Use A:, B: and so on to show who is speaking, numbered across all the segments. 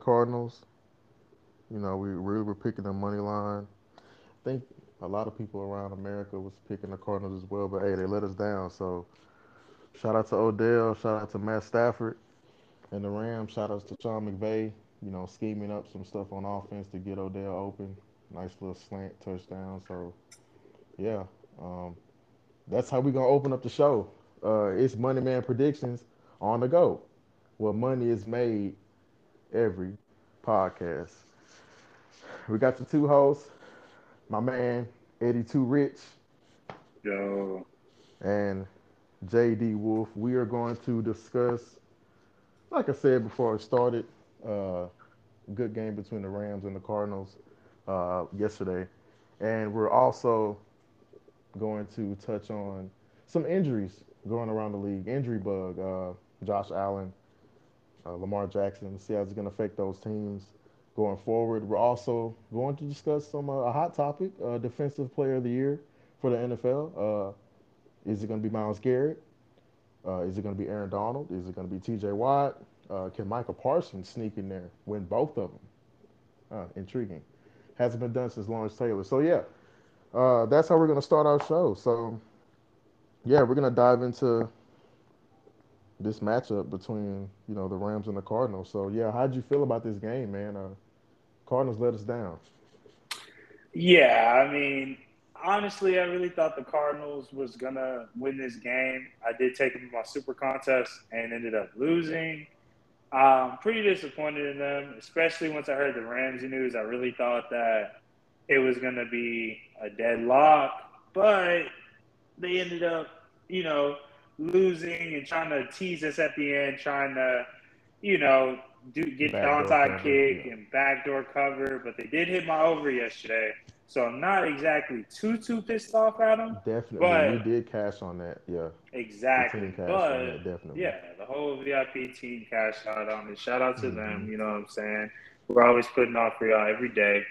A: Cardinals. You know, we really were picking the money line. I think a lot of people around America was picking the Cardinals as well, but hey, they let us down. So shout out to Odell, shout out to Matt Stafford and the Rams. Shout out to Sean McVay. You know, scheming up some stuff on offense to get Odell open. Nice little slant touchdown. So yeah, um, that's how we're gonna open up the show. Uh, it's Money Man predictions on the go. Where money is made every podcast. We got the two hosts, my man Eddie Too Rich.
B: Yo.
A: And JD Wolf. We are going to discuss, like I said before it started, uh, good game between the Rams and the Cardinals uh, yesterday. And we're also going to touch on some injuries going around the league. Injury bug, uh, Josh Allen, uh, Lamar Jackson, see how it's going to affect those teams going forward. We're also going to discuss some uh, a hot topic, uh, defensive player of the year for the NFL. Uh, is it going to be Myles Garrett? Uh, is it going to be Aaron Donald? Is it going to be T.J. Watt? can Micah Parsons sneak in there, win both of them? intriguing. Hasn't been done since Lawrence Taylor. So yeah, uh, that's how we're gonna start our show. So, yeah, we're gonna dive into this matchup between you know the Rams and the Cardinals. So, yeah, how'd you feel about this game, man? Uh, Cardinals let us down.
B: Yeah, I mean, honestly, I really thought the Cardinals was gonna win this game. I did take them in my super contest and ended up losing. I'm pretty disappointed in them, especially once I heard the Ramsey news. I really thought that it was to be a deadlock, but they ended up, you know, losing and trying to tease us at the end, trying to, you know, do get backdoor onside kick yeah. and backdoor cover. But they did hit my over yesterday, so I'm not exactly too too pissed off at them.
A: Definitely, but, you did cash on that, yeah.
B: Exactly, but that, definitely, yeah, the whole VIP team cashed out on it. Shout out to mm-hmm. them. You know what I'm saying? We're always putting off for y'all every day.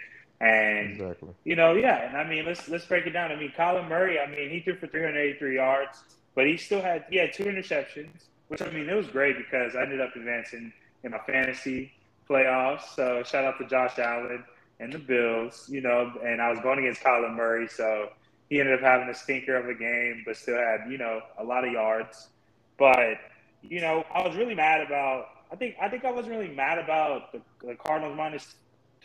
B: And exactly. you know, yeah, and I mean, let's let's break it down. I mean, Kyler Murray, I mean, he threw for 383 yards, but he still had he had two interceptions, which I mean, it was great because I ended up advancing in my fantasy playoffs. So shout out to Josh Allen and the Bills, you know, and I was going against Kyler Murray, so he ended up having a stinker of a game, but still had you know a lot of yards. But you know, I was really mad about. I think I think I wasn't really mad about the, the Cardinals minus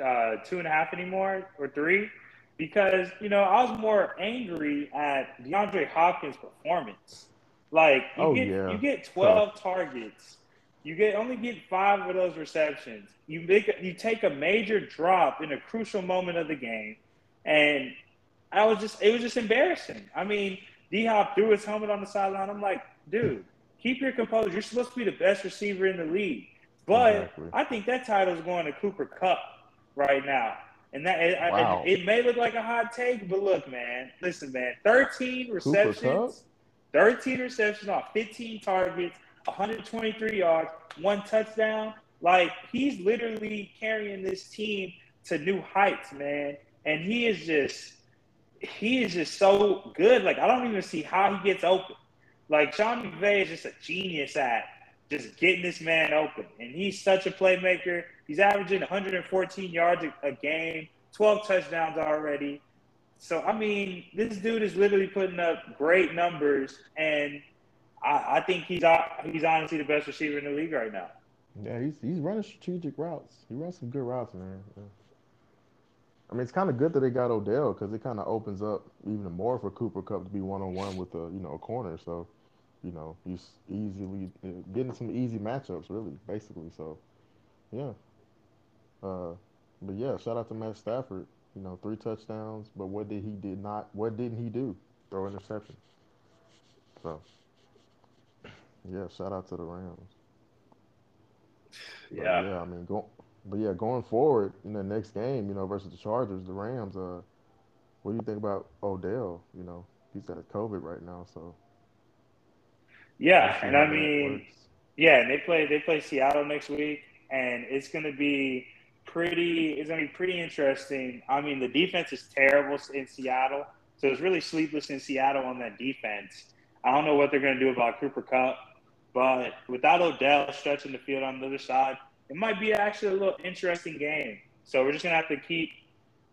B: uh, two and a half anymore or three because you know I was more angry at DeAndre Hopkins' performance. Like you oh, get yeah. you get twelve targets, you get only get five of those receptions. You make you take a major drop in a crucial moment of the game, and I was just it was just embarrassing. I mean, D Hop threw his helmet on the sideline. I'm like, dude, keep your composure. You're supposed to be the best receiver in the league. But exactly. I think that title is going to Cooper Kupp right now. And that it, wow. it, it, may look like a hot take, but look, man, listen, man, 13 receptions, 13 receptions on 15 targets, 123 yards, one touchdown. Like he's literally carrying this team to new heights, man. And he is just he is just so good. Like I don't even see how he gets open. Like Sean McVay is just a genius at just getting this man open. And he's such a playmaker. He's averaging 114 yards a, game, 12 touchdowns already. So I mean, this dude is literally putting up great numbers, and I, I think he's uh, he's honestly the best receiver in the league right now.
A: Yeah, he's he's running strategic routes. He runs some good routes, man. Yeah. I mean, it's kind of good that they got Odell because it kind of opens up even more for Cooper Kupp to be one on one with a you know a corner. So, you know, he's easily getting some easy matchups, really, basically. So, yeah, uh, but yeah, shout out to Matt Stafford. You know, three touchdowns, but what did he did not? What didn't he do? Throw interception. So, yeah, shout out to the Rams.
B: Yeah,
A: yeah. I mean, go, but yeah, going forward in the next game, you know, versus the Chargers, the Rams. Uh, what do you think about Odell? You know, he's got a COVID right now, so.
B: Yeah, and I mean, yeah, and they play they play Seattle next week, and it's going to be pretty. It's going to be pretty interesting. I mean, the defense is terrible in Seattle, so it's really sleepless in Seattle on that defense. I don't know what they're going to do about Cooper Kupp, but without Odell stretching the field on the other side, it might be actually a little interesting game. So we're just gonna have to keep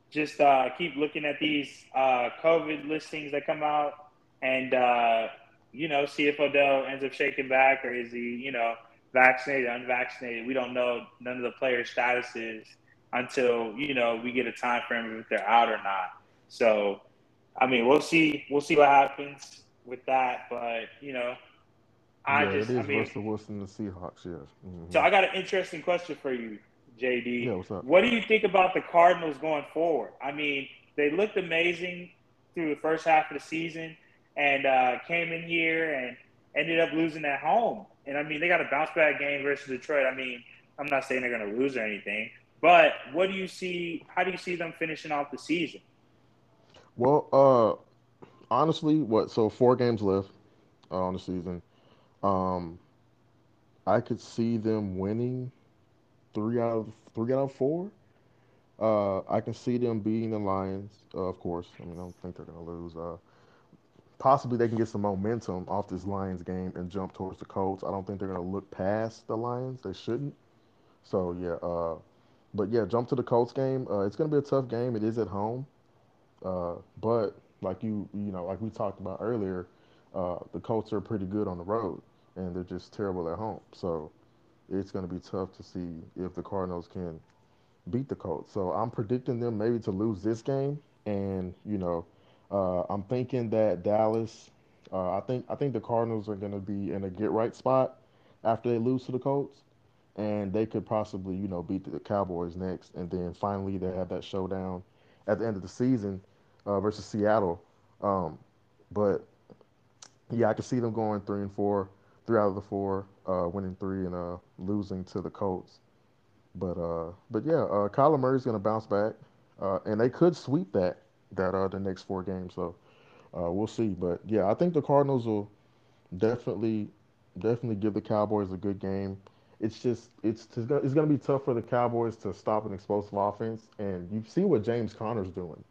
B: just uh, keep looking at these uh, COVID listings that come out, and uh, you know, see if Odell ends up shaking back or is he, you know, vaccinated, unvaccinated. We don't know none of the players' statuses until you know we get a time frame if they're out or not. So, I mean, we'll see. We'll see what happens with that. But you know, I
A: yeah,
B: just,
A: it is
B: I mean,
A: Russell Wilson, the Seahawks. Yes. Mm-hmm.
B: So I got an interesting question for you, JD.
A: Yeah, what's up?
B: What do you think about the Cardinals going forward? I mean, they looked amazing through the first half of the season, and uh, came in here and ended up losing at home. And I mean, they got a bounce back game versus Detroit. I mean, I'm not saying they're going to lose or anything, but what do you see? How do you see them finishing off the season?
A: Well, uh, honestly, what? So four games left uh, on the season. Um, I could see them winning three out of three out of four. Uh, I can see them beating the Lions, uh, of course. I mean, I don't think they're going to lose. Uh, possibly they can get some momentum off this Lions game and jump towards the Colts. I don't think they're going to look past the Lions. They shouldn't. So yeah, uh, but yeah, jump to the Colts game. Uh, it's going to be a tough game. It is at home, uh, but like you, you know, like we talked about earlier, uh, the Colts are pretty good on the road, and they're just terrible at home. So it's going to be tough to see if the Cardinals can beat the Colts. So I'm predicting them maybe to lose this game, and you know uh, I'm thinking that Dallas. Uh, I think I think the Cardinals are going to be in a get right spot after they lose to the Colts, and they could possibly you know beat the Cowboys next, and then finally they have that showdown at the end of the season uh, versus Seattle. Um, but yeah, I can see them going three and four, three out of the four, uh, winning three and uh, losing to the Colts. But uh, but yeah, uh, Kyler Murray's going to bounce back, and they could sweep that that are the next four games. So uh, we'll see. But yeah, I think the Cardinals will definitely definitely give the Cowboys a good game. It's just it's it's going to be tough for the Cowboys to stop an explosive offense, and you see what James Conner's doing.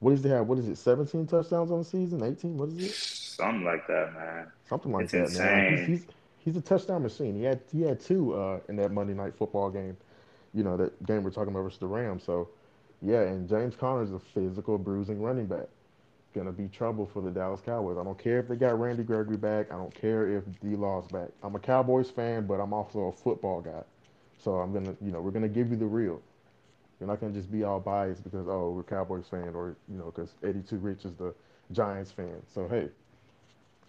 A: What does he have? What is it? 17 touchdowns on the season? 18? What is it?
B: Something like that, man.
A: Something like
B: it's
A: that,
B: insane.
A: man. He's, he's, he's a touchdown machine. He had he had two uh, in that Monday night football game. You know that game we're talking about versus the Rams. So yeah, and James Conner is a physical, bruising running back. Gonna be trouble for the Dallas Cowboys. I don't care if they got Randy Gregory back. I don't care if D Law's back. I'm a Cowboys fan, but I'm also a football guy. So I'm gonna, you know, we're gonna give you the real. You're not gonna just be all biased because oh we're Cowboys fan or you know because Eddie Too Rich is the Giants fan. So hey,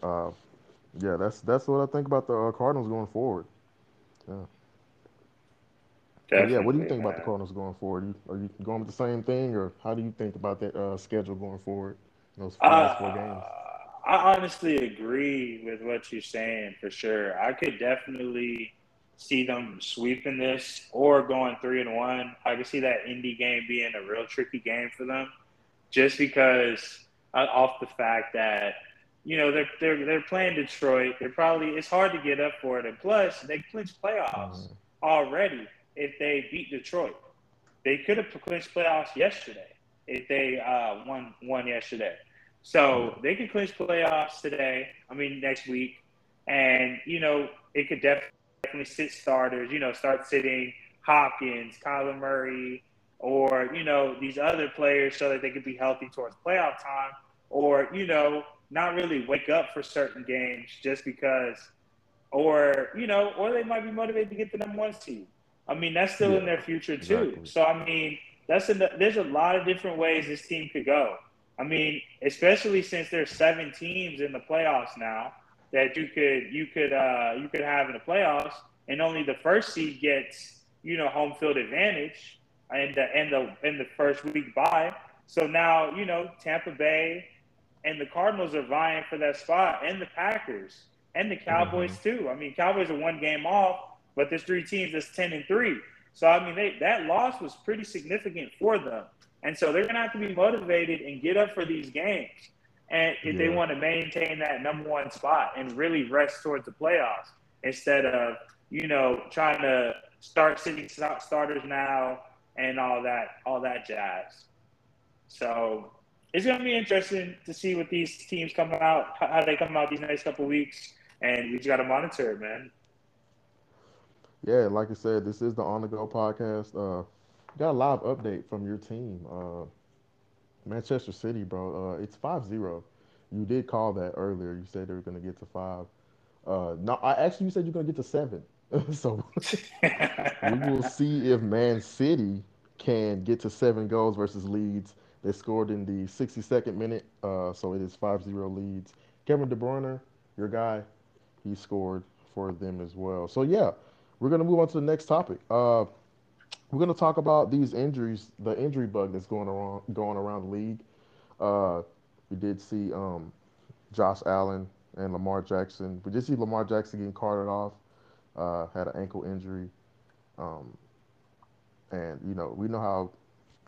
A: uh, yeah, that's that's what I think about the uh, Cardinals going forward. Yeah. Definitely, yeah, what do you think man. about the Cardinals going forward? Are you, going with the same thing, or how do you think about that uh, schedule going forward? Those last four games.
B: I honestly agree with what you're saying for sure. I could definitely see them sweeping this or going three and one. I could see that Indy game being a real tricky game for them, just because uh, off the fact that you know they're they're they're playing Detroit. They're probably it's hard to get up for it, and plus they clinched playoffs mm-hmm. already if they beat Detroit. They could have clinched playoffs yesterday if they uh, won won yesterday. So they can clinch playoffs today. I mean next week, and you know it could definitely sit starters. You know, start sitting Hopkins, Kyler Murray, or you know these other players so that they could be healthy towards playoff time, or you know not really wake up for certain games just because, or you know, or they might be motivated to get the number one seed. I mean, that's still yeah, in their future too. Exactly. So I mean, that's a, there's a lot of different ways this team could go. I mean, especially since there's seven teams in the playoffs now that you could you could uh, you could have in the playoffs, and only the first seed gets you know home field advantage and the and the in the first week bye. So now you know Tampa Bay and the Cardinals are vying for that spot, and the Packers and the Cowboys mm-hmm. too. I mean, Cowboys are one game off, but there's three teams that's 10 and 3. So, I mean, they, that loss was pretty significant for them. And so they're going to have to be motivated and get up for these games. And if yeah. they want to maintain that number one spot and really rest towards the playoffs instead of, you know, trying to start sitting starters now and all that, all that jazz. So it's going to be interesting to see what these teams come out, how they come out these next couple weeks. And we just got to monitor it, man.
A: Yeah, like I said, this is the On the Go podcast. Uh, got a live update from your team, uh, Manchester City, bro. Uh, it's 5-0. You did call that earlier. You said they were going to get to five. Uh, no, I actually you said you're going to get to seven. so we will see if Man City can get to seven goals versus Leeds. They scored in the 62nd minute, uh, so it is 5-0 Leeds. Kevin De Bruyne, your guy, he scored for them as well. So yeah, we're gonna move on to the next topic. Uh, we're gonna talk about these injuries, the injury bug that's going around going around the league. Uh, we did see um, Josh Allen and Lamar Jackson. We did see Lamar Jackson getting carted off. Uh, had an ankle injury. Um, and you know we know how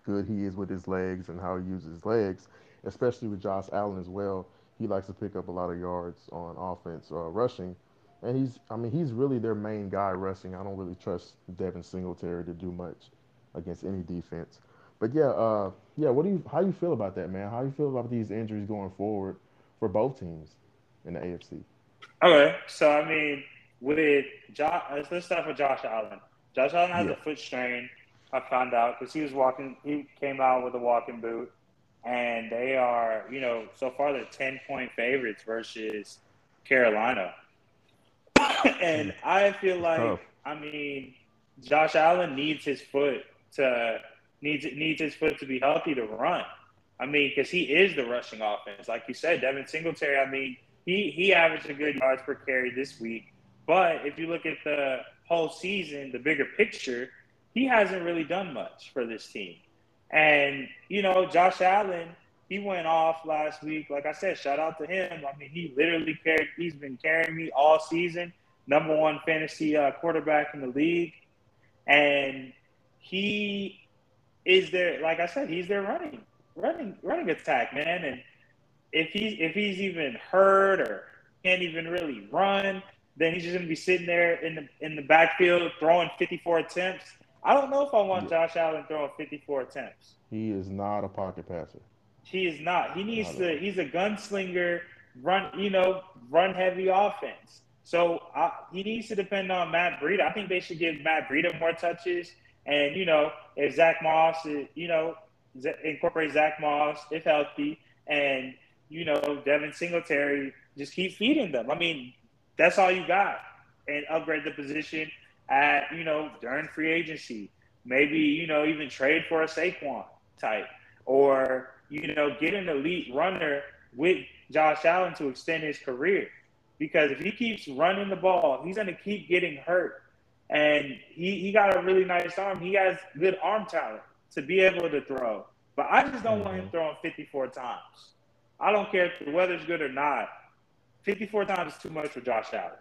A: good he is with his legs and how he uses his legs, especially with Josh Allen as well. He likes to pick up a lot of yards on offense uh, rushing, and he's I mean he's really their main guy rushing. I don't really trust Devin Singletary to do much against any defense. But yeah, uh, yeah. What do you how do you feel about that, man? How do you feel about these injuries going forward for both teams in the AFC?
B: Okay, so I mean, with Josh, let's start with Josh Allen. Josh Allen has yeah. a foot strain. I found out because he was walking. He came out with a walking boot, and they are, you know, so far they're ten point favorites versus Carolina. and. I feel like, I mean, Josh Allen needs his foot to needs needs his foot to be healthy to run. I mean, because he is the rushing offense, like you said, Devin Singletary. I mean, he he averaged a good yards per carry this week, but if you look at the whole season, the bigger picture, he hasn't really done much for this team. And, you know, Josh Allen, he went off last week. Like I said, shout out to him. I mean, he literally carried, he's been carrying me all season, number one fantasy uh, quarterback in the league. And he is there, like I said, he's their running, running, running attack, man. And if he's, if he's even hurt or can't even really run, then he's just going to be sitting there in the in the backfield throwing 54 attempts I don't know if I want Josh Allen throwing 54 attempts.
A: He is not a pocket passer.
B: He is not. He needs not to. He's a gunslinger, run. You know, run heavy offense. So uh, he needs to depend on Matt Breida. I think they should give Matt Breida more touches. And you know, if Zach Moss, you know, incorporate Zach Moss if healthy, and you know, Devin Singletary, just keep feeding them. I mean, that's all you got, and upgrade the position at, you know, during free agency. Maybe, you know, even trade for a Saquon type or, you know, get an elite runner with Josh Allen to extend his career. Because if he keeps running the ball, he's going to keep getting hurt. And he, he got a really nice arm. He has good arm talent to be able to throw. But I just don't want him mm-hmm. throwing 54 times. I don't care if the weather's good or not. 54 times is too much for Josh Allen.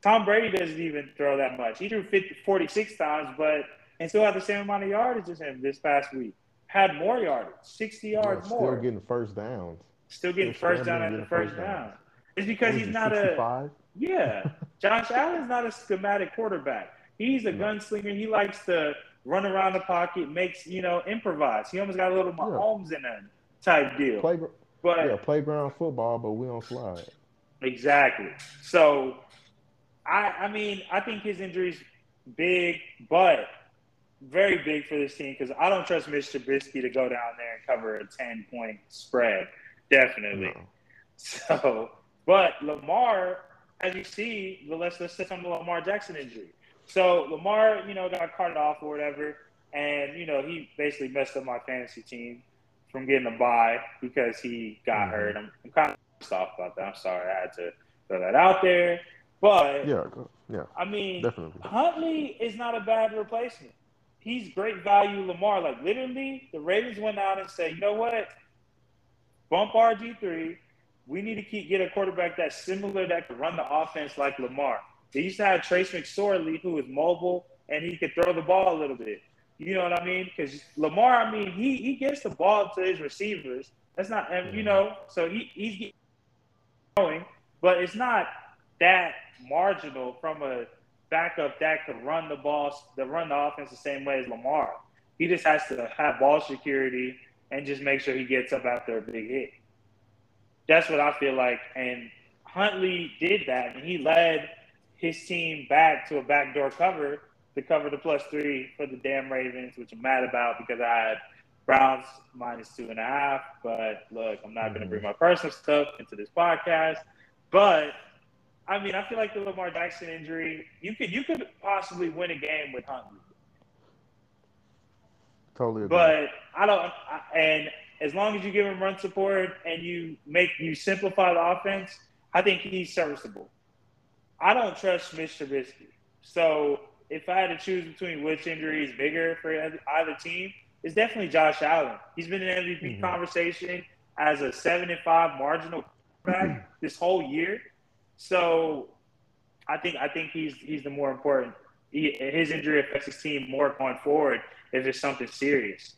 B: Tom Brady doesn't even throw that much. He threw 50, 46 times, but and still had the same amount of yardage as him this past week. Had more yards, 60 yards still more.
A: Still getting first downs.
B: Still getting first down after first, down. down. It's because he's not 65? a yeah. Josh Allen's not a schematic quarterback. He's a gunslinger. He likes to run around the pocket, makes you know improvise. He almost got a little Mahomes yeah. in him type deal.
A: Play, but yeah, playground football, but we don't slide.
B: Exactly. So I, I mean, I think his injury's big, but very big for this team because I don't trust Mitch Trubisky to go down there and cover a 10 point spread. Definitely. No. So, but Lamar, as you see, let's, let's set on the Lamar Jackson injury. So Lamar, you know, got carted off or whatever. And, you know, he basically messed up my fantasy team from getting a bye because he got mm-hmm. hurt. I'm, I'm kind of pissed off about that. I'm sorry. I had to throw that out there. But
A: yeah, yeah,
B: I mean, definitely. Huntley is not a bad replacement. He's great value, Lamar. Like literally, the Ravens went out and said, you know what? Bump RG three. We need to keep get a quarterback that's similar that can run the offense like Lamar. They used to have Trace McSorley, who is mobile and he could throw the ball a little bit. You know what I mean? Because Lamar, I mean, he he gets the ball to his receivers. That's not, you know, so he he's going, but it's not that marginal from a backup that could run the ball, to run the offense the same way as Lamar. He just has to have ball security and just make sure he gets up after a big hit. That's what I feel like. And Huntley did that, and he led his team back to a backdoor cover to cover the plus three for the damn Ravens, which I'm mad about because I had Browns minus two and a half. But look, I'm not going to bring mm-hmm. my personal stuff into this podcast. But I mean, I feel like the Lamar Jackson injury, you could you could possibly win a game with Huntley.
A: Totally agree.
B: But I don't. I, and as long as you give him run support and you make you simplify the offense, I think he's serviceable. I don't trust Mitch Trubisky. So if I had to choose between which injury is bigger for either team, it's definitely Josh Allen. He's been in MVP mm-hmm. conversation as a seven and five marginal back this whole year. So I think I think he's he's the more important. He, his injury affects his team more going forward if it's something serious.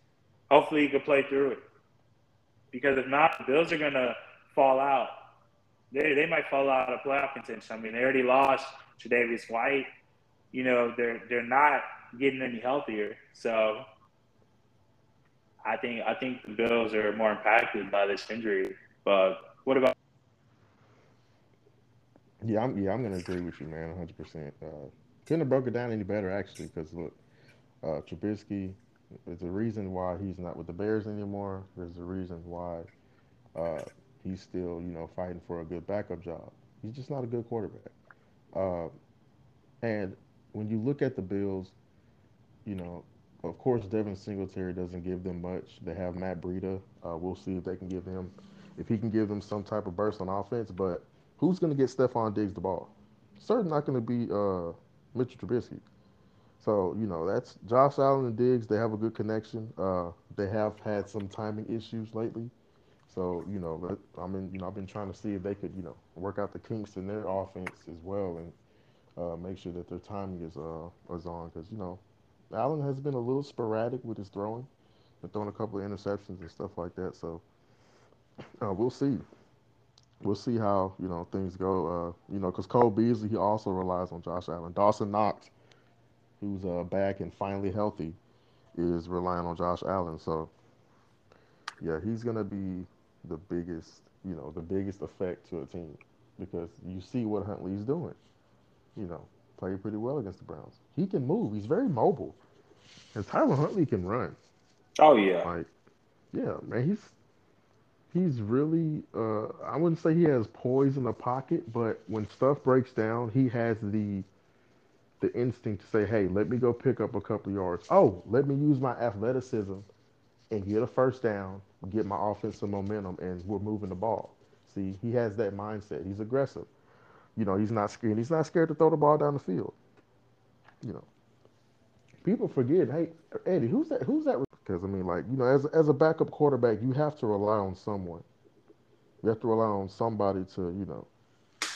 B: Hopefully, he can play through it. Because if not, the Bills are gonna fall out. They they might fall out of playoff contention. I mean, they already lost Tre'Davious White. You know, they're they're not getting any healthier. So I think I think the Bills are more impacted by this injury. But what about?
A: Yeah, I'm yeah I'm gonna agree with you, man, 100. Uh, percent Couldn't have broke it down any better, actually, because look, uh, Trubisky. There's a reason why he's not with the Bears anymore. There's a reason why uh, he's still, you know, fighting for a good backup job. He's just not a good quarterback. Uh, and when you look at the Bills, you know, of course, Devin Singletary doesn't give them much. They have Matt Breida. Uh, we'll see if they can give him, if he can give them some type of burst on offense. But who's going to get Stefon Diggs the ball? Certainly not going to be uh, Mitchell Trubisky. So you know that's Josh Allen and Diggs. They have a good connection. Uh, they have had some timing issues lately. So you know, I mean, you know, I've been trying to see if they could, you know, work out the kinks in their offense as well, and uh, make sure that their timing is uh is on. Because you know, Allen has been a little sporadic with his throwing, and throwing a couple of interceptions and stuff like that. So uh, we'll see. We'll see how you know things go. Uh, you know, because Cole Beasley he also relies on Josh Allen. Dawson Knox who's uh, back and finally healthy, is relying on Josh Allen. So, yeah, he's gonna be the biggest, you know, the biggest effect to a team because you see what Huntley's doing. You know, played pretty well against the Browns. He can move. He's very mobile, and Tyler Huntley can run.
B: Oh yeah,
A: like yeah, man, he's he's really uh, I wouldn't say he has poise in the pocket, but when stuff breaks down, he has the the instinct to say, hey, let me go pick up a couple yards. Oh, let me use my athleticism and get a first down, get my offensive momentum, and we're moving the ball. See, he has that mindset. He's aggressive. You know, he's not scared. He's not scared to throw the ball down the field. You know, people forget. Hey, Eddie, who's that? Who's that? Because I mean, like you know, as as a backup quarterback, you have to rely on someone. You have to rely on somebody to you know,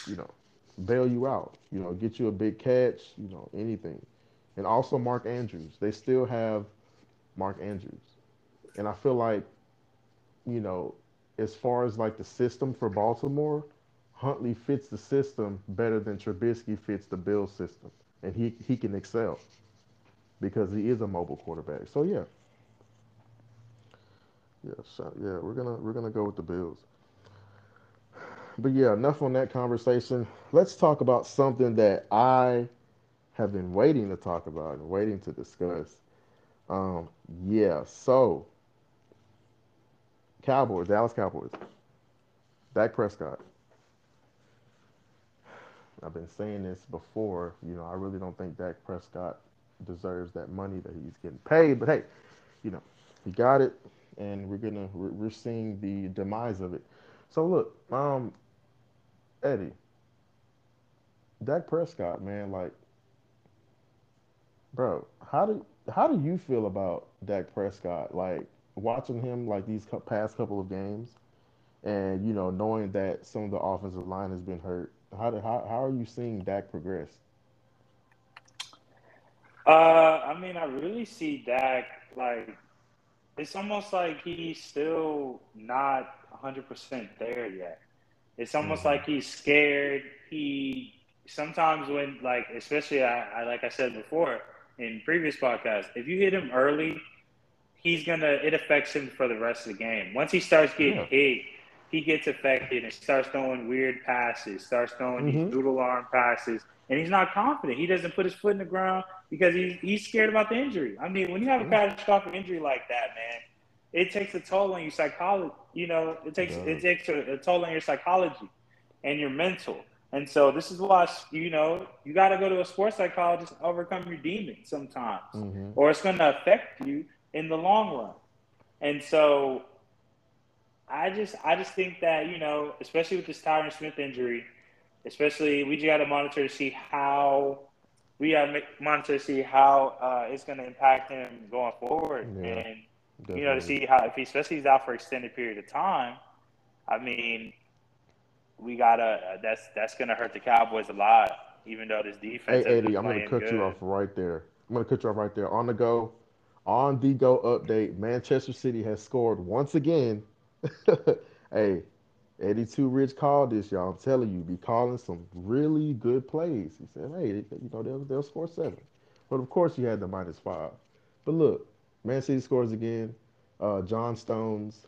A: you know, bail you out, you know, get you a big catch, you know, anything. And also Mark Andrews. They still have Mark Andrews. And I feel like, you know, as far as like the system for Baltimore, Huntley fits the system better than Trubisky fits the Bill system. And he, he can excel because he is a mobile quarterback. So yeah. Yeah, so, yeah, we're gonna we're gonna go with the Bills but yeah, enough on that conversation. Let's talk about something that I have been waiting to talk about and waiting to discuss. Um, yeah, so Cowboys, Dallas Cowboys, Dak Prescott. I've been saying this before. You know, I really don't think Dak Prescott deserves that money that he's getting paid. But hey, you know, he got it, and we're gonna we're, seeing the demise of it. So look, um, Eddie, Dak Prescott, man, like, bro, how do how do you feel about Dak Prescott? Like watching him like these past couple of games, and you know knowing that some of the offensive line has been hurt. How do, how how are you seeing Dak progress?
B: Uh, I mean, I really see Dak like it's almost like he's still not 100% there yet. It's almost mm-hmm. like he's scared. He sometimes when like especially I, I, like I said before in previous podcasts, if you hit him early, he's gonna it affects him for the rest of the game. Once he starts getting yeah. hit, he gets affected and starts throwing weird passes, starts throwing mm-hmm. these doodle arm passes, and he's not confident. He doesn't put his foot in the ground. Because he's he's scared about the injury. I mean, when you have a catastrophic injury like that, man, it takes a toll on your psychology. You know, it takes yeah. it takes a, a, toll on your psychology and your mental. And so this is why you know you got to go to a sports psychologist to overcome your demons sometimes, mm-hmm. or it's going to affect you in the long run. And so I just I just think that you know, especially with this Tyron Smith injury, especially we just got to monitor to see how we got to monitor to see how uh, it's going to impact him going forward, yeah, and definitely. you know to see how if he especially he's out for extended period of time. I mean, we gotta uh, that's that's going to hurt the Cowboys a lot, even though this defense.
A: Hey, Eddie, I'm going to cut good. you off right there. I'm going to cut you off right there on the go. On the go update, Manchester City has scored once again. hey, Eddie Too Rich called this, y'all. I'm telling you, be calling some really good plays. He said, hey, you know, they'll, they'll score seven. But of course, you had the minus five. But look, Man City scores again. Uh, John Stones.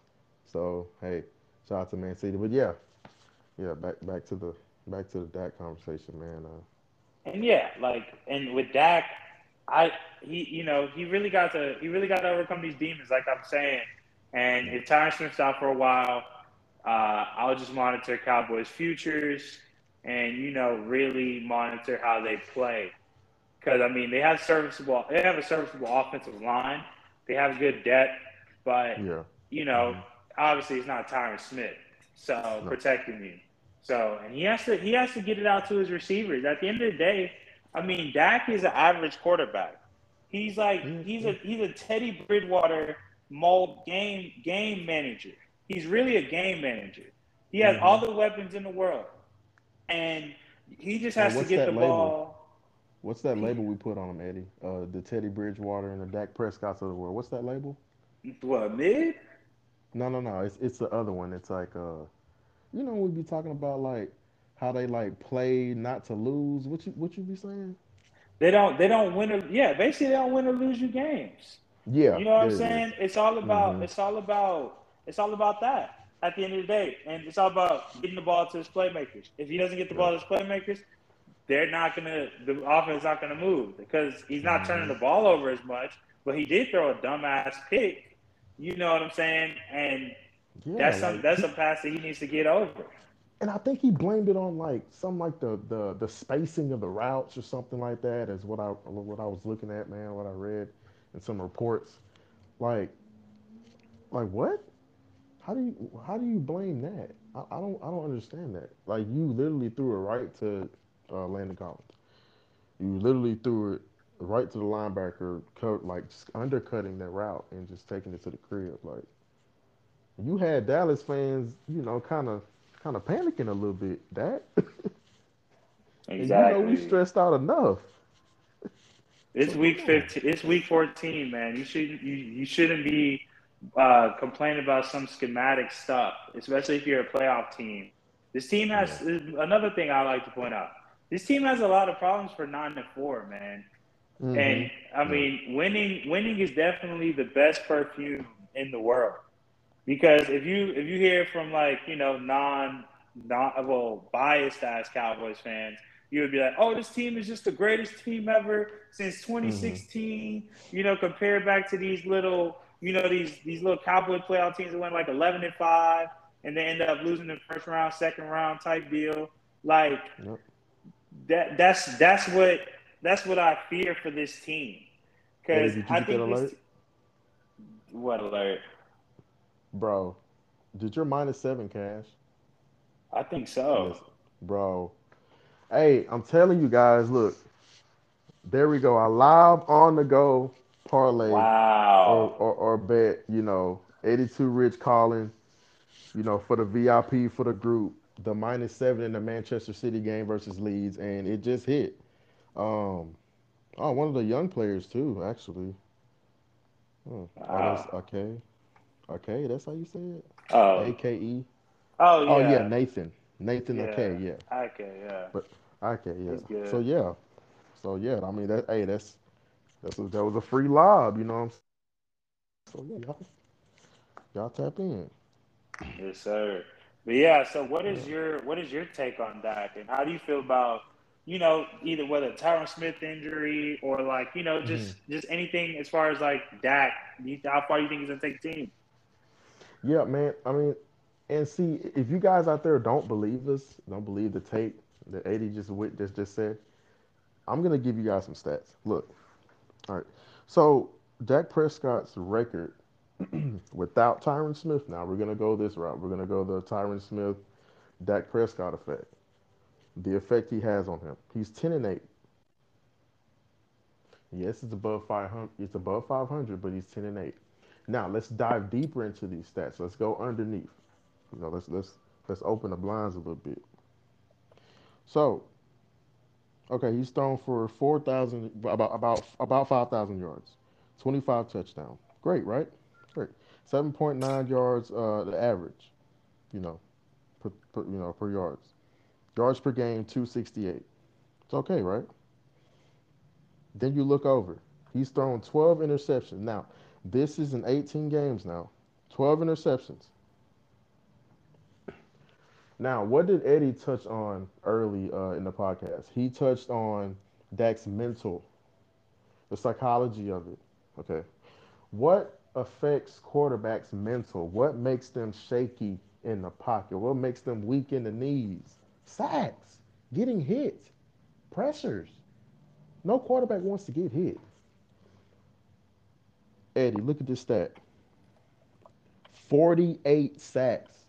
A: So, hey, shout out to Man City. But yeah, yeah, back back to the back to the Dak conversation, man. Uh,
B: and yeah, like, and with Dak, I he you know he really got to he really got to overcome these demons, like I'm saying. And if Tyron Smith's out for a while, uh, I'll just monitor Cowboys futures and you know really monitor how they play because I mean they have serviceable they have a serviceable offensive line they have good depth but yeah. you know mm-hmm. obviously it's not Tyron Smith so no. protecting you so and he has to he has to get it out to his receivers at the end of the day I mean Dak is an average quarterback he's like mm-hmm. he's a he's a Teddy Bridgewater mold game game manager He's really a game manager. He has mm-hmm. all the weapons in the world, and he just has to get the label? ball.
A: What's that label we put on him, Eddie? Uh, the Teddy Bridgewater and the Dak Prescott of the world. What's that label?
B: What mid?
A: No, no, no. It's it's the other one. It's like uh, you know, we'd be talking about like how they like play not to lose. What you what you be saying?
B: They don't they don't win or yeah, basically they don't win or lose you games.
A: Yeah.
B: You know what I'm saying? It's all about mm-hmm. it's all about it's all about that at the end of the day. And it's all about getting the ball to his playmakers. If he doesn't get the ball to his playmakers, they're not gonna the offense is not gonna move because he's not turning the ball over as much. But he did throw a dumbass pick. You know what I'm saying? And yeah, that's some like, that's a pass that he needs to get over.
A: And I think he blamed it on like some like the the the spacing of the routes or something like that. Is what I what I was looking at, man. What I read in some reports. Like, like what? How do you how do you blame that? I, I don't I don't understand that. Like you literally threw it right to uh, Landon Collins. You literally threw it right to the linebacker, cut, like just undercutting that route and just taking it to the crib. Like you had Dallas fans, you know, kind of kind of panicking a little bit. That exactly. you know we stressed out enough.
B: It's week fifteen. It's week fourteen, man. You shouldn't you, you shouldn't be uh, complain about some schematic stuff, especially if you're a playoff team. This team has yeah. another thing I like to point out. This team has a lot of problems for nine to four, man. Mm-hmm. And I mean, winning winning is definitely the best perfume in the world. Because if you if you hear from like you know non non well biased ass Cowboys fans, you would be like, oh, this team is just the greatest team ever since 2016. Mm-hmm. You know, compared back to these little you know these these little cowboy playoff teams that went like eleven and five, and they end up losing the first round, second round type deal. Like yep. that that's that's what that's what I fear for this team. Because hey, I think alert? What alert,
A: bro? Did your minus seven cash?
B: I think so, yes,
A: bro. Hey, I'm telling you guys, look, there we go. I live on the go parlay
B: wow.
A: or, or, or bet, you know, Eddie Too Rich calling, you know, for the VIP for the group, the minus seven in the Manchester City game versus Leeds, and it just hit. Um, oh, one of the young players too, actually. Oh, wow. oh okay. Okay, that's how you say it.
B: Oh.
A: A K E.
B: Oh yeah. Oh
A: yeah, Nathan. Nathan.
B: Yeah.
A: Okay, yeah.
B: Okay, yeah.
A: But okay, yeah. So yeah, so yeah. I mean that. Hey, that's that's a, that was a free lob, you know what I'm saying? So yeah, y'all, y'all tap in.
B: Yes, sir. But yeah, so what is your what is your take on Dak, and how do you feel about you know, either whether Tyron Smith injury or like, you know, just mm-hmm. just anything as far as like Dak, how far you think he's gonna take the team?
A: Yeah, man. I mean, and see if you guys out there don't believe us, don't believe the tape that Eddie just just just said. I'm gonna give you guys some stats. Look, all right. So Dak Prescott's record without Tyron Smith. Now we're gonna go this route. We're gonna go the Tyron Smith, Dak Prescott effect the effect he has on him. He's 10 and 8. Yes, it's above 500. It's above 500, but he's 10 and 8. Now let's dive deeper into these stats. Let's go underneath. You know, let's let's let's open the blinds a little bit. So, okay, he's thrown for 4,000 about about about 5,000 yards, 25 touchdowns. Great, right? Great. 7.9 yards uh, the average. You know, per, per you know per yards. Yards per game, 268. It's okay, right? Then you look over. He's thrown 12 interceptions. Now, this is in 18 games now. 12 interceptions. Now, what did Eddie touch on early uh, in the podcast? He touched on Dak's mental, the psychology of it. Okay. What affects quarterbacks' mental? What makes them shaky in the pocket? What makes them weak in the knees? sacks, getting hit, pressures. No quarterback wants to get hit. Eddie, look at this stat 48 sacks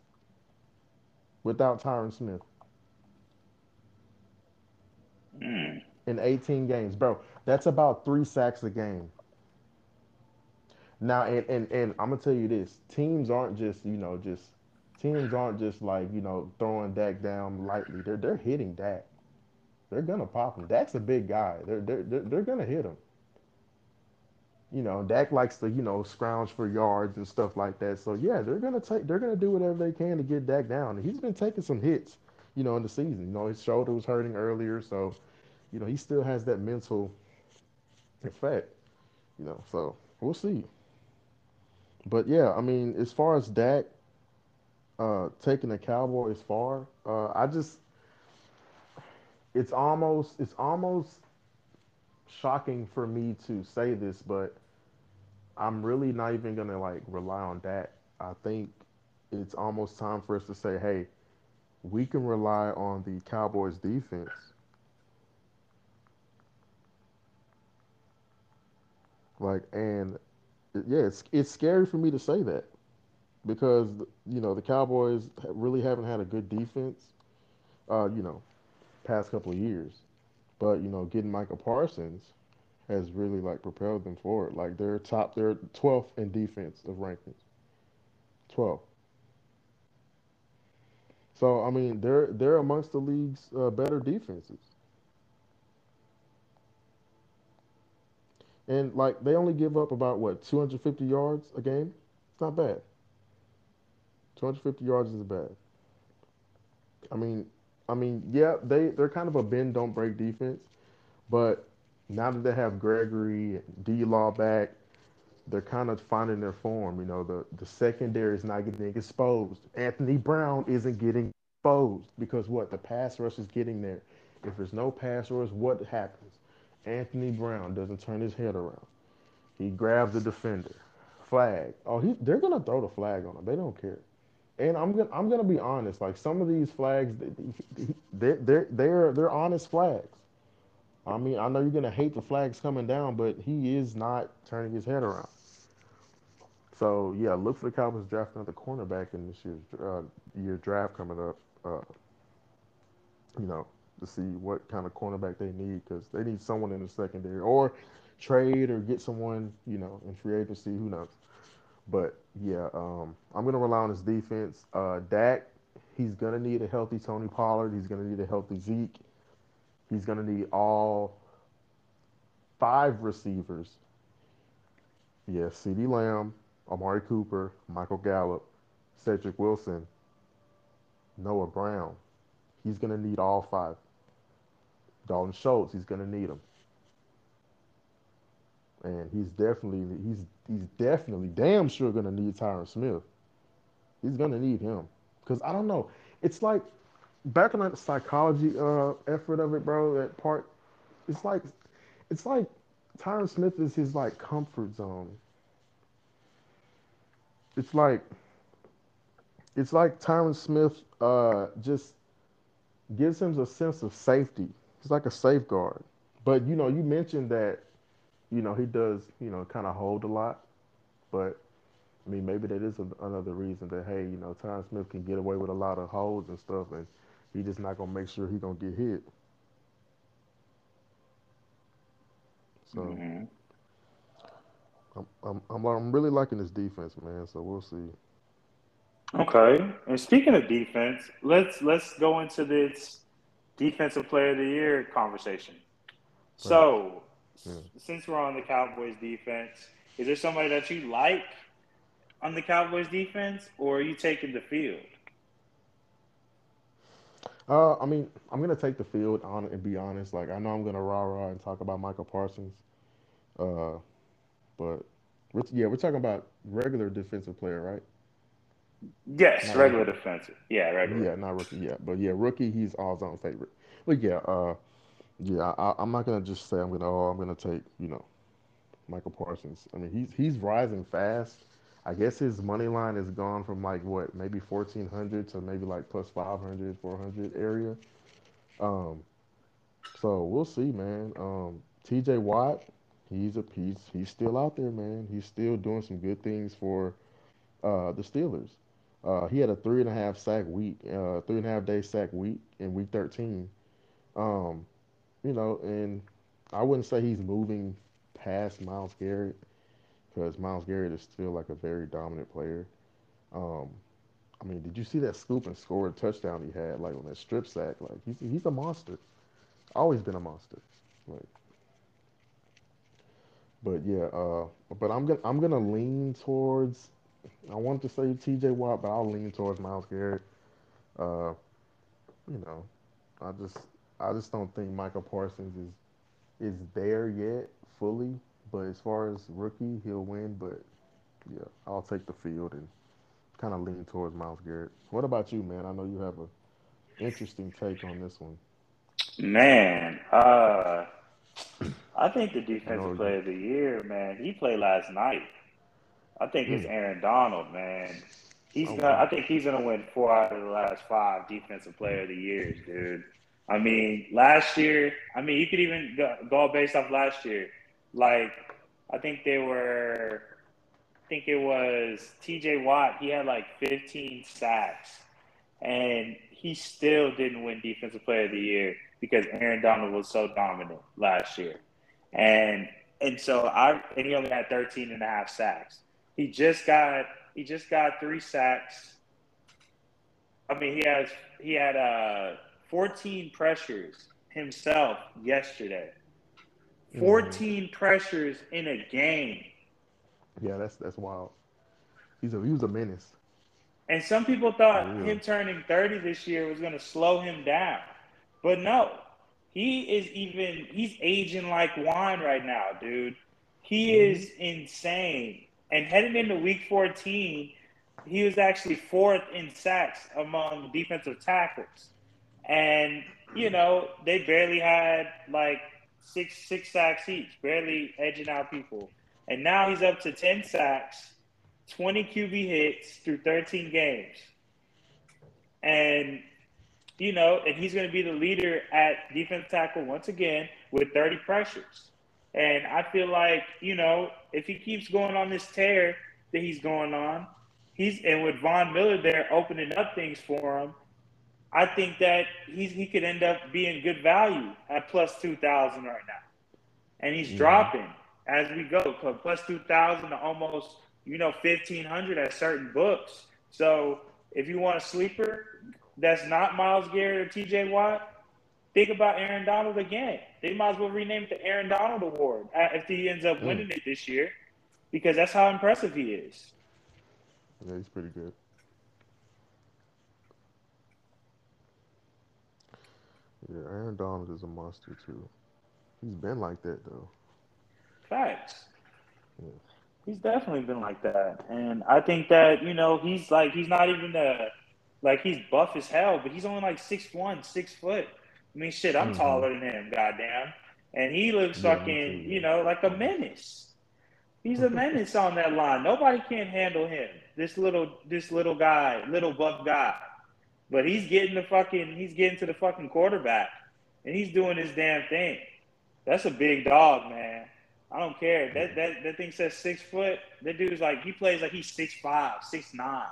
A: without Tyron Smith mm. in 18 games. Bro, that's about three sacks a game. Now, and, and, and I'm going to tell you this teams aren't just, you know, just teams aren't just like you know throwing Dak down lightly. They're they're hitting Dak. They're gonna pop him. Dak's a big guy. They're they're they're, they're gonna hit him. You know, Dak likes to you know scrounge for yards and stuff like that. So yeah, they're gonna take they're gonna do whatever they can to get Dak down. He's been taking some hits, you know, in the season. You know, his shoulder was hurting earlier, so you know he still has that mental effect. You know, so we'll see. But yeah, I mean, as far as Dak, uh, taking the Cowboys far. Uh, I just, it's almost, it's almost shocking for me to say this, but I'm really not even gonna like rely on that. I think it's almost time for us to say, hey, we can rely on the Cowboys defense. Like, and yeah, it's it's scary for me to say that because you know the Cowboys really haven't had a good defense, uh, you know, past couple of years. But you know, getting Micah Parsons has really like propelled them forward. Like they're top, they're 12th in defense of rankings. 12. So I mean, they're they're amongst the league's uh, better defenses. And like they only give up about what 250 yards a game. It's not bad. 250 yards is bad. I mean, I mean, yeah, they they're kind of a bend don't break defense, but now that they have Gregory D Law back, they're kind of finding their form. You know, the the secondary is not getting exposed. Anthony Brown isn't getting exposed because what the pass rush is getting there. If there's no pass rush, what happens? Anthony Brown doesn't turn his head around. He grabs the defender. Flag. Oh, he, they're gonna throw the flag on him. They don't care and I'm gonna I'm gonna be honest. Like some of these flags, they're they're they're they're honest flags. I mean, I know you're gonna hate the flags coming down, but he is not turning his head around. So yeah, look for the Cowboys drafting another cornerback in this year's uh, year draft coming up. Uh, you know, to see what kind of cornerback they need because they need someone in the secondary or trade or get someone you know in free agency. Who knows? But yeah, um, I'm gonna rely on his defense. Uh, Dak, he's gonna need a healthy Tony Pollard. He's gonna need a healthy Zeke. He's gonna need all five receivers. Yes, CeeDee Lamb, Amari Cooper, Michael Gallup, Cedric Wilson, Noah Brown. He's gonna need all five. Dalton Schultz, he's gonna need them and he's definitely he's he's definitely damn sure gonna need Tyron Smith. He's gonna need him because I don't know. It's like back on that psychology uh, effort of it, bro. That part, it's like, it's like Tyron Smith is his like comfort zone. It's like, it's like Tyron Smith uh, just gives him a sense of safety. It's like a safeguard. But you know, you mentioned that, you know, he does, you know, kind of hold a lot, but I mean, maybe that is another reason that hey, you know, Tyron Smith can get away with a lot of holds and stuff, and he just not gonna make sure he gonna get hit. So mm-hmm. I'm, I'm, I'm I'm really liking this defense, man. So we'll see.
B: Okay, and speaking of defense, let's let's go into this defensive player of the year conversation. So, yeah. since we're on the Cowboys defense, is there somebody that you like on the Cowboys defense, or are you taking the field?
A: Uh, I mean, I'm gonna take the field on and be honest. Like, I know I'm gonna rah rah and talk about Micah Parsons, uh, but we're, yeah, we're talking about regular defensive player, right?
B: Yes, not regular rookie. defensive. Yeah, regular.
A: Yeah, not rookie. Yeah, but yeah, rookie. He's all zone favorite. But yeah, uh, yeah, I, am not gonna just say I'm gonna. Oh, I'm gonna take you know, Micah Parsons. I mean, he's he's rising fast. I guess his money line has gone from like what, maybe 1400 to maybe like plus 500, 400 area. Um, so we'll see, man. Um, T.J. Watt, he's a piece. He's still out there, man. He's still doing some good things for uh, the Steelers. Uh, he had a three and a half sack week, uh, three and a half day sack week in week 13. Um, you know, and I wouldn't say he's moving past Myles Garrett because Myles Garrett is still like a very dominant player. Um, I mean, did you see that scoop and score touchdown he had like on that strip sack? Like he's he's a monster. Always been a monster. Like, but yeah, uh, but I'm gonna I'm gonna lean towards I want to say T.J. Watt, but I'll lean towards Myles Garrett. Uh, you know, I just I just don't think Micah Parsons is is there yet fully. But as far as rookie, he'll win. But yeah, I'll take the field and kind of lean towards Myles Garrett. What about you, man? I know you have a interesting take on this one.
B: Man, uh, I think the defensive player of the year, man, he played last night. I think it's hmm. Aaron Donald, man. He's oh, gonna, I think he's gonna win four out of the last five defensive player of the years, dude. I mean, last year, I mean, you could even go, go based off last year. Like, I think they were, I think it was T.J. Watt. He had like 15 sacks, and he still didn't win defensive player of the year because Aaron Donald was so dominant last year, and and so I and he only had 13 and a half sacks. He just got he just got three sacks. I mean, he has he had uh 14 pressures himself yesterday. Mm-hmm. 14 mm. pressures in a game.
A: Yeah, that's that's wild. He's a he was a menace.
B: And some people thought him turning 30 this year was going to slow him down. But no. He is even he's aging like wine right now, dude. He mm. is insane. And heading into week 14, he was actually fourth in sacks among defensive tackles. And, you know, they barely had like six six sacks each, barely edging out people. And now he's up to 10 sacks, 20 QB hits through 13 games. And, you know, and he's going to be the leader at defense tackle once again with 30 pressures. And I feel like, you know, if he keeps going on this tear that he's going on, he's and with Von Miller there opening up things for him, I think that he's he could end up being good value at plus two thousand right now. And he's dropping as we go. from Plus two thousand to almost, you know, fifteen hundred at certain books. So if you want a sleeper that's not Myles Garrett or TJ Watt, think about Aaron Donald again. They might as well rename it the Aaron Donald Award if he ends up hmm. winning mm. it this year, because that's how impressive he is.
A: Yeah, he's pretty good. Yeah, Aaron Donald is a monster too. He's been like that though.
B: Facts. Yeah. He's definitely been like that, and I think that you know he's like he's not even the Like he's buff as hell, but he's only like six one, six foot. I mean, shit, I'm mm-hmm. taller than him, goddamn. And he looks yeah, fucking, you know, like a menace. He's a menace on that line. Nobody can handle him. This little, this little guy, little buff guy. But he's getting the fucking, he's getting to the fucking quarterback, and he's doing his damn thing. That's a big dog, man. I don't care. That that that thing says six foot. That dude's like he plays like he's six five, six nine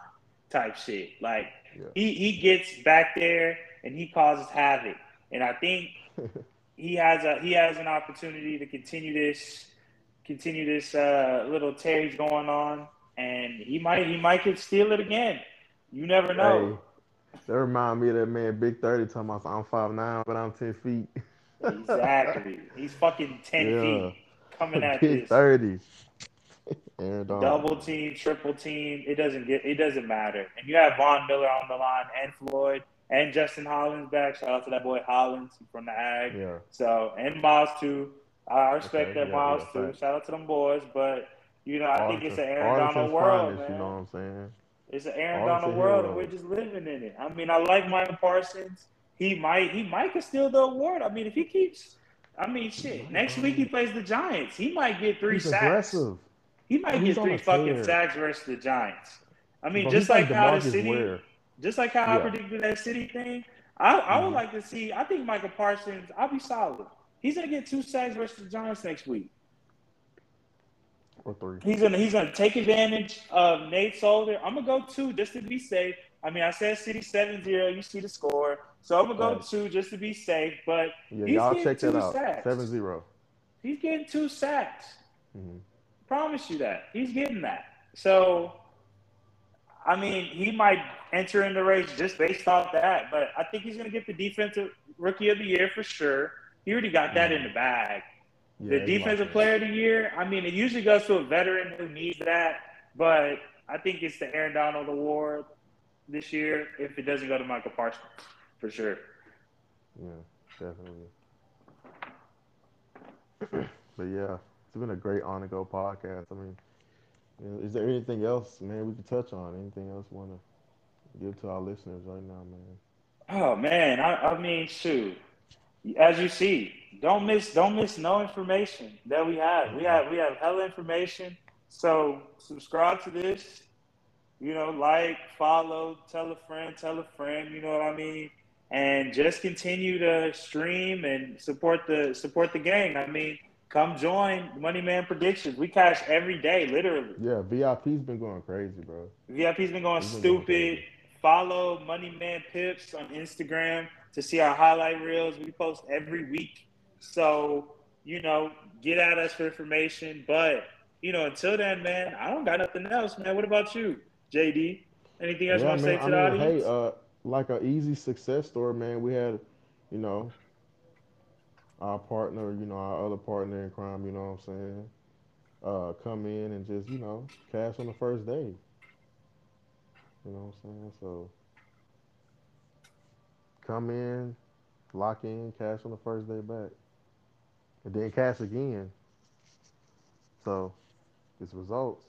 B: type shit. Like yeah. he he gets back there and he causes havoc. And I think he has a he has an opportunity to continue this continue this uh, little Terry's going on, and he might he might could steal it again. You never know.
A: Hey, that remind me of that man Big Thirty talking about I'm five nine, but I'm ten feet.
B: exactly. He's fucking ten yeah. feet coming at
A: Big this. Thirty.
B: Double team, triple team. It doesn't get. It doesn't matter. And you have Von Miller on the line and Floyd and Justin Hollins back. Shout out to that boy Hollins from the Ag.
A: Yeah.
B: So and Miles too. I respect okay, that yeah, Miles yeah, too. Shout out to them boys, but you know I think it's an Aaron Donald world, man.
A: You know what I'm saying?
B: It's an Aaron Donald world, and we're just living in it. I mean, I like Micah Parsons. He might he might could steal the award. I mean, if he keeps, I mean, shit. Next week he plays the Giants. He might get three He's sacks. Aggressive. He might He's get three fucking sacks versus the Giants. I mean, just like, like how the city. Just like how yeah. I predicted that city thing, I, I would mm-hmm. like to see. I think Micah Parsons. I'll be solid. He's gonna get two sacks versus the Giants next week.
A: Or three.
B: He's gonna he's gonna take advantage of Nate Solder. I'm gonna go two just to be safe. I mean, I said City 7-0. You see the score, so I'm gonna go two just to be safe. But
A: yeah, y'all check that out. 7-0.
B: He's getting two sacks. Mm-hmm. Promise you that he's getting that. So I mean, he might enter in the race just based off that, but I think he's going to get the defensive rookie of the year for sure. He already got that in the bag. Yeah, the defensive player of the year, I mean, it usually goes to a veteran who needs that, but I think it's the Aaron Donald Award this year if it doesn't go to Micah Parsons, for sure.
A: Yeah, definitely. but yeah, it's been a great on the go podcast. I mean, is there anything else, man, we can touch on? Anything else want to give to our listeners right now, man?
B: Oh man, I, I mean, shoot. As you see, don't miss don't miss no information that we have. We have we have hella information. So subscribe to this. You know, like, follow, tell a friend, tell a friend. You know what I mean? And just continue to stream and support the support the gang. I mean, Come join Money Man Predictions. We cash every day, literally.
A: Yeah, VIP's been going crazy, bro.
B: VIP's been going stupid. Going Follow Money Man Pips on Instagram to see our highlight reels. We post every week. So, you know, get at us for information. But, you know, until then, man, I don't got nothing else, man. What about you, JD? Anything else yeah, you want to say to I the mean, audience?
A: Hey, uh, like an easy success story, man. We had, you know, our partner, you know, our other partner in crime, you know what I'm saying, uh, come in and just, you know, cash on the first day. You know what I'm saying? So come in, lock in, cash on the first day back. And then cash again. So it's results.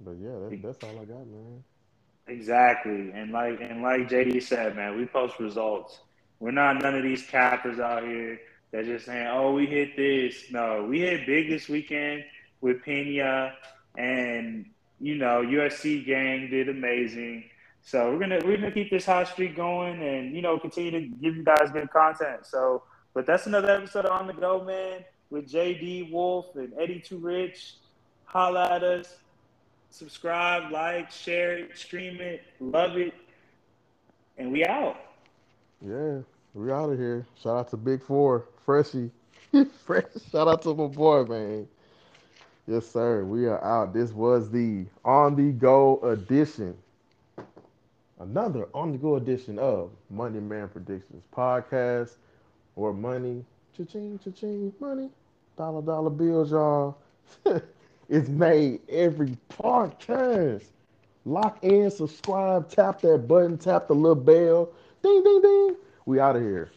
A: But yeah, that, that's all I got, man.
B: Exactly. And like and like JD said, man, we post results. We're not none of these cappers out here that just saying, "Oh, we hit this." No, we hit big this weekend with Pena, and you know USC gang did amazing. So we're gonna we're gonna keep this hot streak going, and you know continue to give you guys good content. So, but that's another episode of on the go, man, with JD Wolf and Eddie Too Rich. Holla at us, subscribe, like, share it, stream it, love it, and we out.
A: Yeah, we out of here. Shout out to Big Four, Freshie. Fresh. Shout out to my boy, man. Yes, sir. We are out. This was the on the go edition. Another on the go edition of Money Man Predictions podcast or money. Cha-ching, cha-ching, money. Dollar, dollar bills, y'all. it's made every podcast. Lock in, subscribe, tap that button, tap the little bell Ding, ding, ding. We out of here.